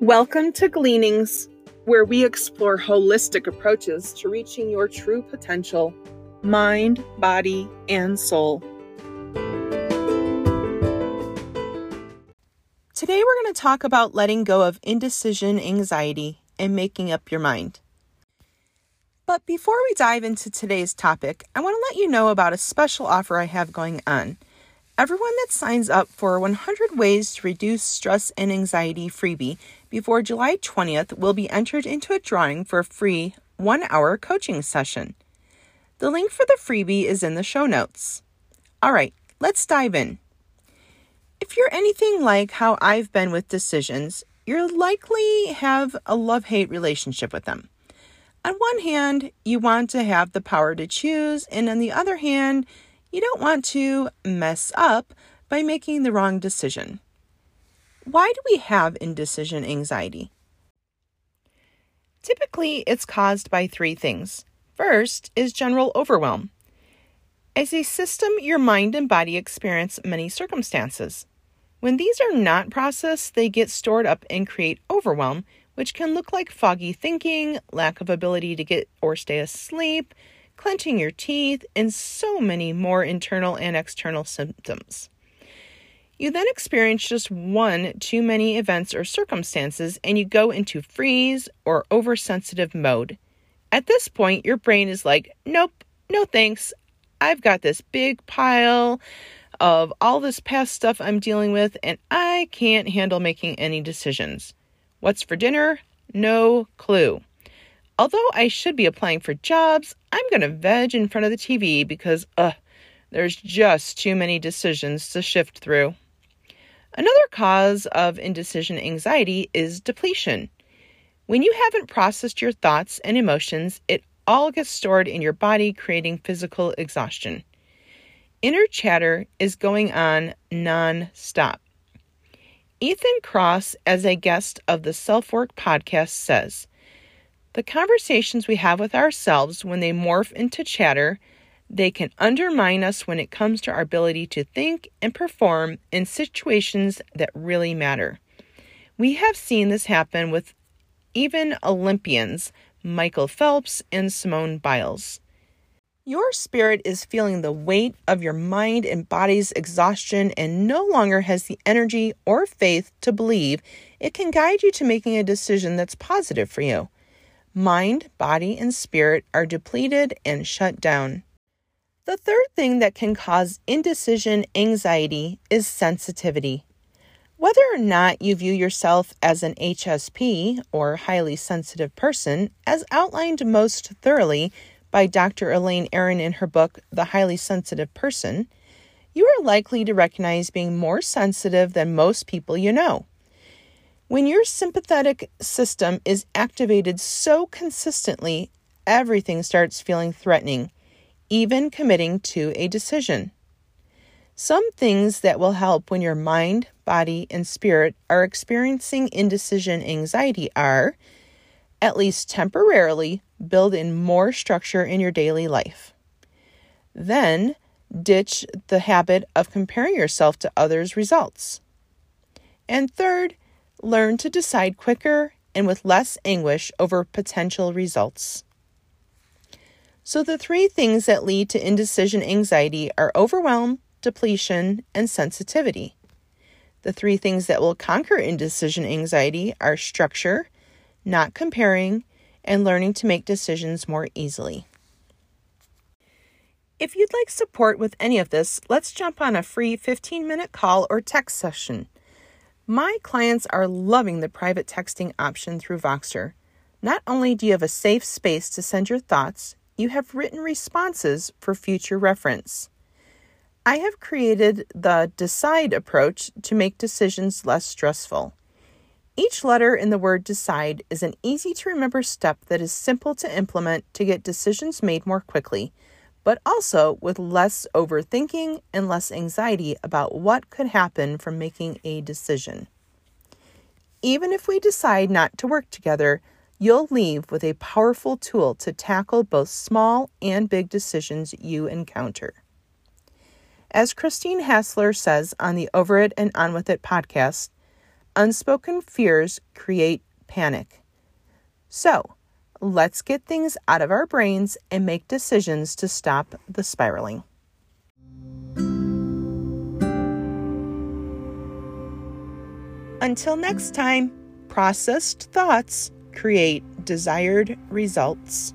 Welcome to Gleanings, where we explore holistic approaches to reaching your true potential mind, body, and soul. Today, we're going to talk about letting go of indecision anxiety and making up your mind. But before we dive into today's topic, I want to let you know about a special offer I have going on. Everyone that signs up for 100 Ways to Reduce Stress and Anxiety freebie before July 20th will be entered into a drawing for a free one hour coaching session. The link for the freebie is in the show notes. All right, let's dive in. If you're anything like how I've been with decisions, you'll likely have a love hate relationship with them. On one hand, you want to have the power to choose, and on the other hand, you don't want to mess up by making the wrong decision. Why do we have indecision anxiety? Typically, it's caused by three things. First is general overwhelm. As a system, your mind and body experience many circumstances. When these are not processed, they get stored up and create overwhelm, which can look like foggy thinking, lack of ability to get or stay asleep, clenching your teeth, and so many more internal and external symptoms. You then experience just one too many events or circumstances and you go into freeze or oversensitive mode. At this point, your brain is like, nope, no thanks. I've got this big pile of all this past stuff I'm dealing with, and I can't handle making any decisions. What's for dinner? No clue. Although I should be applying for jobs, I'm going to veg in front of the TV because, ugh, there's just too many decisions to shift through. Another cause of indecision anxiety is depletion. When you haven't processed your thoughts and emotions, it all gets stored in your body, creating physical exhaustion. Inner chatter is going on non stop. Ethan Kross, as a guest of the Self Work podcast, says the conversations we have with ourselves, when they morph into chatter, they can undermine us when it comes to our ability to think and perform in situations that really matter. We have seen this happen with even Olympians, Michael Phelps and Simone Biles. Your spirit is feeling the weight of your mind and body's exhaustion and no longer has the energy or faith to believe it can guide you to making a decision that's positive for you mind, body, and spirit are depleted and shut down. The third thing that can cause indecision anxiety is sensitivity. Whether or not you view yourself as an HSP or highly sensitive person, as outlined most thoroughly by Dr. Elaine Aron in her book, The Highly Sensitive Person, you are likely to recognize being more sensitive than most people you know. When your sympathetic system is activated so consistently, everything starts feeling threatening, even committing to a decision. Some things that will help when your mind, body, and spirit are experiencing indecision anxiety are, at least temporarily, build in more structure in your daily life. Then, ditch the habit of comparing yourself to others' results. And third, learn to decide quicker and with less anguish over potential results. So, the three things that lead to indecision anxiety are overwhelm, depletion, and sensitivity. The three things that will conquer indecision anxiety are structure, not comparing, and learning to make decisions more easily. If you'd like support with any of this, let's jump on a free 15 minute call or text session. My clients are loving the private texting option through Voxer. Not only do you have a safe space to send your thoughts, you have written responses for future reference. I have created the decide approach to make decisions less stressful. Each letter in the word decide is an easy to remember step that is simple to implement to get decisions made more quickly but also with less overthinking and less anxiety about what could happen from making a decision. Even if we decide not to work together, you'll leave with a powerful tool to tackle both small and big decisions you encounter. As Christine Hassler says on the Over It and On With It podcast, unspoken fears create panic. So, let's get things out of our brains and make decisions to stop the spiraling. Until next time, processed thoughts create desired results.